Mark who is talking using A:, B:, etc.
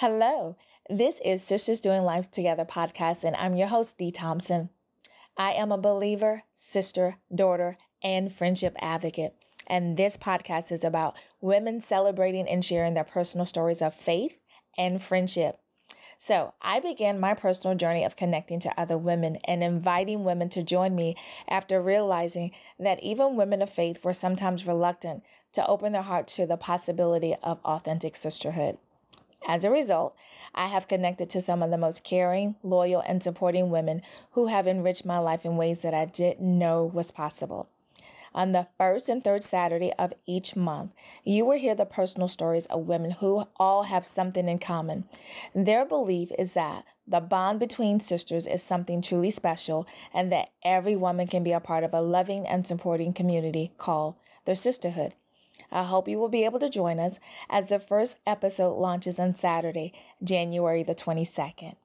A: Hello, this is Sisters Doing Life Together podcast, and I'm your host, Dee Thompson. I am a believer, sister, daughter, and friendship advocate. And this podcast is about women celebrating and sharing their personal stories of faith and friendship. So I began my personal journey of connecting to other women and inviting women to join me after realizing that even women of faith were sometimes reluctant to open their hearts to the possibility of authentic sisterhood. As a result, I have connected to some of the most caring, loyal, and supporting women who have enriched my life in ways that I didn't know was possible. On the first and third Saturday of each month, you will hear the personal stories of women who all have something in common. Their belief is that the bond between sisters is something truly special and that every woman can be a part of a loving and supporting community called their sisterhood. I hope you will be able to join us as the first episode launches on Saturday, January the 22nd.